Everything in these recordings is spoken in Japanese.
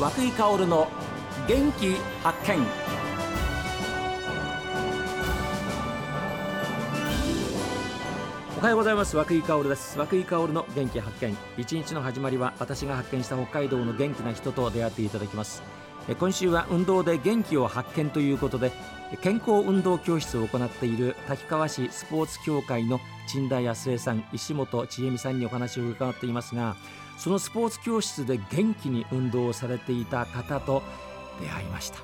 和久井薫の元気発見。おはようございます。和久井薫です。和久井薫の元気発見。一日の始まりは私が発見した北海道の元気な人と出会っていただきます。今週は運動で元気を発見ということで健康運動教室を行っている滝川市スポーツ協会の陳田康江さん石本千恵美さんにお話を伺っていますがそのスポーツ教室で元気に運動をされていた方と出会いました。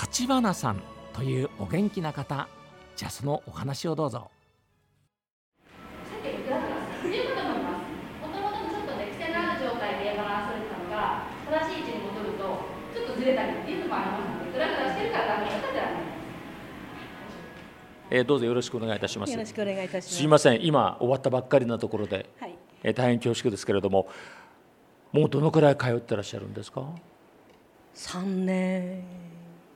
立花さんというお元気な方じゃあそのお話をどうぞ。もともとちょっとね癖のある状態でバランス取れてたのが正しい位置に戻るとちょっとずれたりっていうのもありますのでグラグラしてるからダメだったらえーどうぞよろしくお願いいたします。よろしくお願いいたします。すいません。今終わったばっかりなところで、はい、えー大変恐縮ですけれどももうどのくらい通ってらっしゃるんですか、三年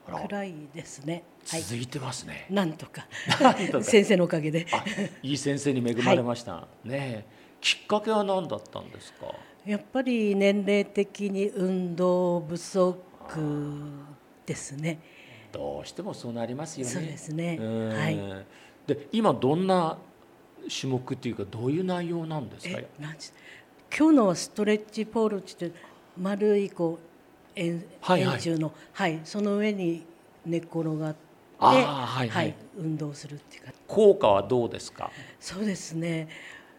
くらいですね。はい、続いてますね。なんとか。なんとか。先生のおかげで。あいい先生に恵まれました、ねえ。きっかけは何だったんですか？やっぱり年齢的に運動不足ですね。どうしてもそうなりますよね。そうですねうんはいで今どんな種目っていうかどういう内容なんですか？今日のはストレッチポールって言って丸いこう円はいはい円柱のはいその上に寝っ転がってあーはいはい運動するっていうか。効果はどうですか？そうですね。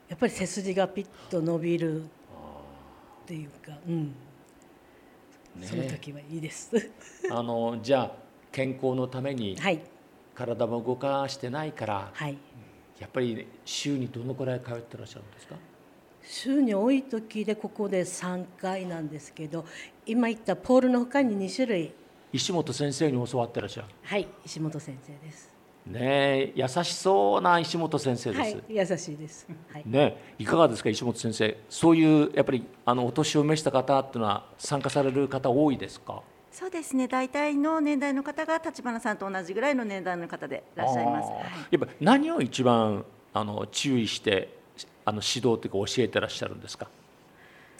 やっぱり背筋がピッと伸びるっていうか、うん、ねその時はいいです。あのじゃあ健康のためにはい体も動かしてないから、はい。やっぱり週にどのくらい通ってらっしゃるんですか？週に多い時でここで3回なんですけど、今言ったポールの他に2種類。石本先生に教わってらっしゃる。はい、石本先生です。ねえ優しそうな石本先生です。はい、優しいです。はい。ね、いかがですか石本先生？そういうやっぱりあのお年を召した方っていうのは参加される方多いですか？そうですね。大体の年代の方が立花さんと同じぐらいの年代の方でいらっしゃいます。はい。やっぱり何を一番あの注意してあの指導というか教えてらっしゃるんですか？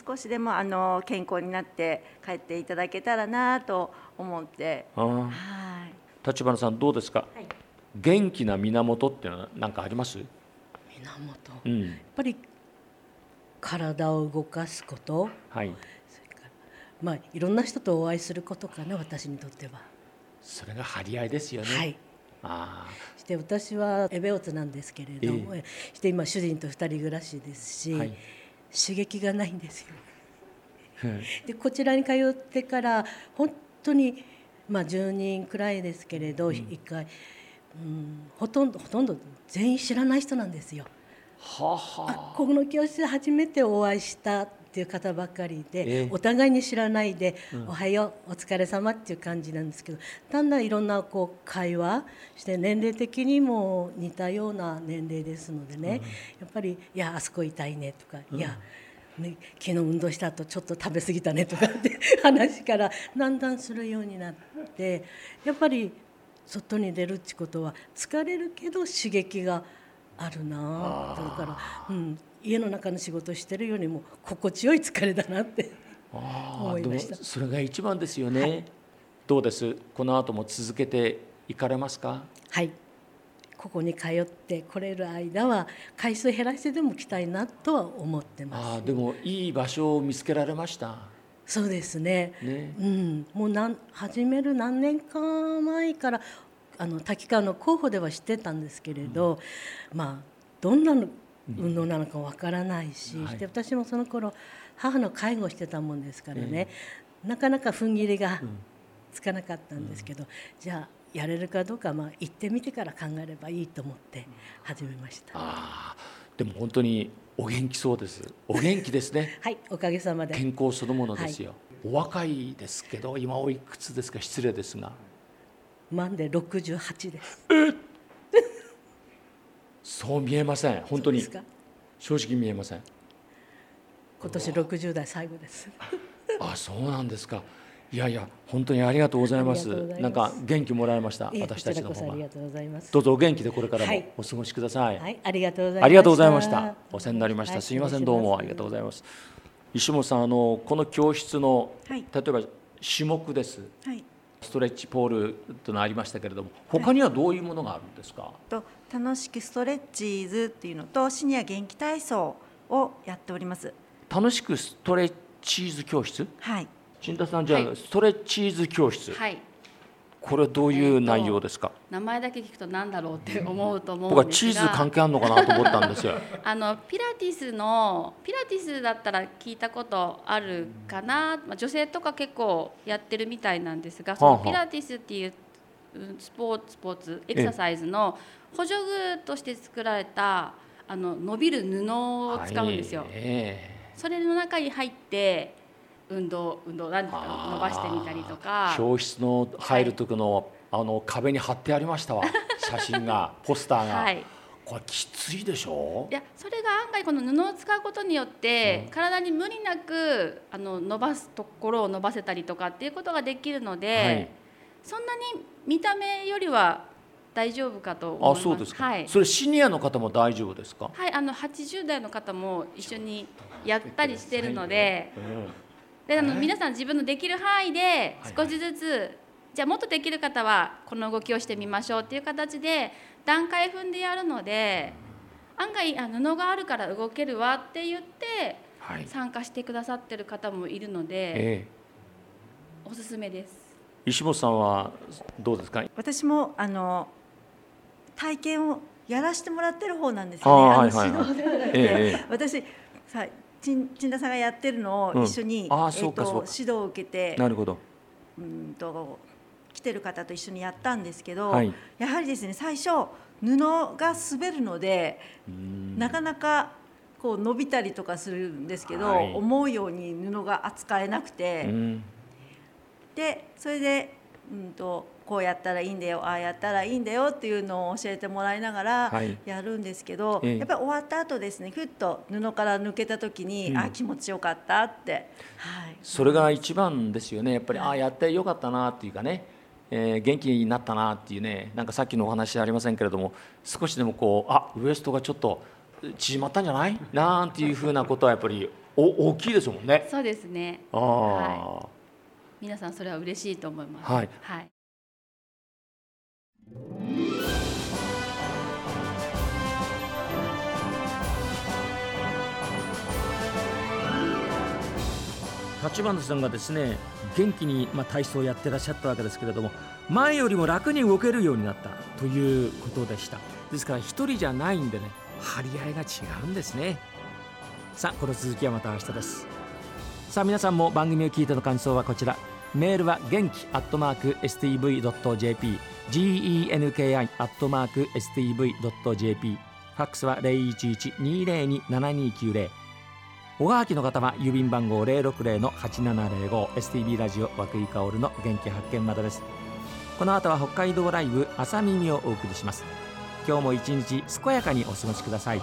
少しでもあの健康になって帰っていただけたらなと思って、はい。立花さんどうですか、はい。元気な源っていうのは何かあります、源。やっうんぱり体を動かすこと、はい、まあいろんな人とお会いすることかな私にとっては。それが張り合いですよね。はい。あして私はエベオツなんですけれども、して今主人と二人暮らしですし、はい刺激がないんですよ。ーでこちらに通ってから本当にまあ10人くらいですけれど一、回、うん、ほとんどほとんど全員知らない人なんですよ。はあはあこの教室で初めてお会いしたっていう方ばかりで、ええ。お互いに知らないで、おはようお疲れ様っていう感じなんですけどだんだんいろんなこう会話して年齢的にも似たような年齢ですのでね、やっぱり「いやあそこ痛いね」とか「いや、ね、昨日運動した後ちょっと食べ過ぎたね」とかって話から だんだんするようになってやっぱり外に出るってことは疲れるけど刺激があるなあだから、うん、家の中の仕事してるよりも心地よい疲れだなって思いました。それが一番ですよね、どうです？この後も続けていかれますか？はい。ここに通ってこれる間は回数減らしてでも来たいなとは思ってます。あーでもいい場所を見つけられました。そうですね。ね。うん、もうなん始める何年か前からあの滝川の候補では知ってたんですけれど、まあどんなの運動なのかわからないし、はい。で私もその頃母の介護をしてたもんですからね、なかなか踏ん切りがつかなかったんですけど、じゃあやれるかどうかまあ行ってみてから考えればいいと思って始めました。あーでも本当にお元気そうです。お元気ですね。はい、おかげさまで。健康そのものですよ、お若いですけど今おいくつですか？失礼ですが。満で68です。そう見えません。本当に。正直見えません。今年60代最後です。あそうなんですか。いやいや本当にありがとうございます。なんか元気もらいました私たちの方が。どうぞお元気でこれからもはい。お過ごしください、はい、ありがとうございました。ありがとうございました。お世話になりました。はいすみません、どうもありがとうございます。石本さん、あのこの教室の、はい。例えば種目です。はいストレッチポールというのありましたけれども他にはどういうものがあるんですか、と楽しくストレッチーズっていうのとシニア元気体操をやっております。楽しくストレッチーズ教室？はい。新田さんじゃあ、はい。ストレッチーズ教室、はいこれどういう内容ですか、名前だけ聞くとなんだろうって思うと思僕はうんですがチーズ関係あるのかなと思ったんですよ。あのピラティスのピラティスだったら聞いたことあるかな、まあ、女性とか結構やってるみたいなんですがそのピラティスっていううんスポーツスポーツエクササイズの補助具として作られたあの伸びる布を使うんですよ。はい。えそれの中に入って運動運動なんていうか伸ばしてみたりとえか。教室の入る時の、あの壁に貼ってありましたわ。写真がポスターが、はい。これきついでしょ？いやそれが案外この布を使うことによって、うん。体に無理なくあの伸ばすところを伸ばせたりとかっていうことができるので、はい。そんなに見た目よりは大丈夫かと思います。あそうですか、はい、それシニアの方も大丈夫ですか、はい、あの80代の方も一緒にやったりしてるのでうんであのえ皆さん自分のできる範囲ではい少しずつ、じゃあもっとできる方はこの動きをしてみましょうっていう形で段階踏んでやるので案外あ布があるから動けるわって言ってはい。参加してくださってる方もいるのでえおすすめです。え石本さんはどうですか？私もあの体験をやらせてもらってる方なんですね。ーはいはいはい。あの指導ではなくて、ええええ。私さ陳田さんがやってるのを一緒に、うん。あーえっと指導を受けてなるほど。うんと来てる方と一緒にやったんですけど、はい。やはりですね最初布が滑るのでうん。なかなかこう伸びたりとかするんですけど、はい。思うように布が扱えなくて。うん。でそれで、うん、とこうやったらいいんだよああやったらいいんだよっていうのを教えてもらいながらはい。やるんですけど、ええ。やっぱり終わった後ですねふっと布から抜けた時に、うん。あ気持ちよかったって、はい、それが一番ですよね。やっぱりああやってよかったなっていうかね、えー元気になったなっていうねなんかさっきのお話ありませんけれども少しでもこうあウエストがちょっと縮まったんじゃない？なんていうふうなことはやっぱりお大きいですもんね。そうですね。ああ、は皆さんそれは嬉しいと思います。はい。はい立花さんがですね元気に、まあ、体操をやってらっしゃったわけですけれども前よりも楽に動けるようになったということでした。ですから一人じゃないんでね張り合いが違うんですね。さあこの続きはまた明日です。さあ皆さんも番組を聞いての感想はこちらメールは元気アットマーク STV.jp genki アットマーク STV.jp ファックスは011-202-7290小川きの方は郵便番号060-8705 STB ラジオ和久井薫の元気発見までです。この後は北海道ライブ朝耳をお送りします。今日も一日健やかにお過ごしください。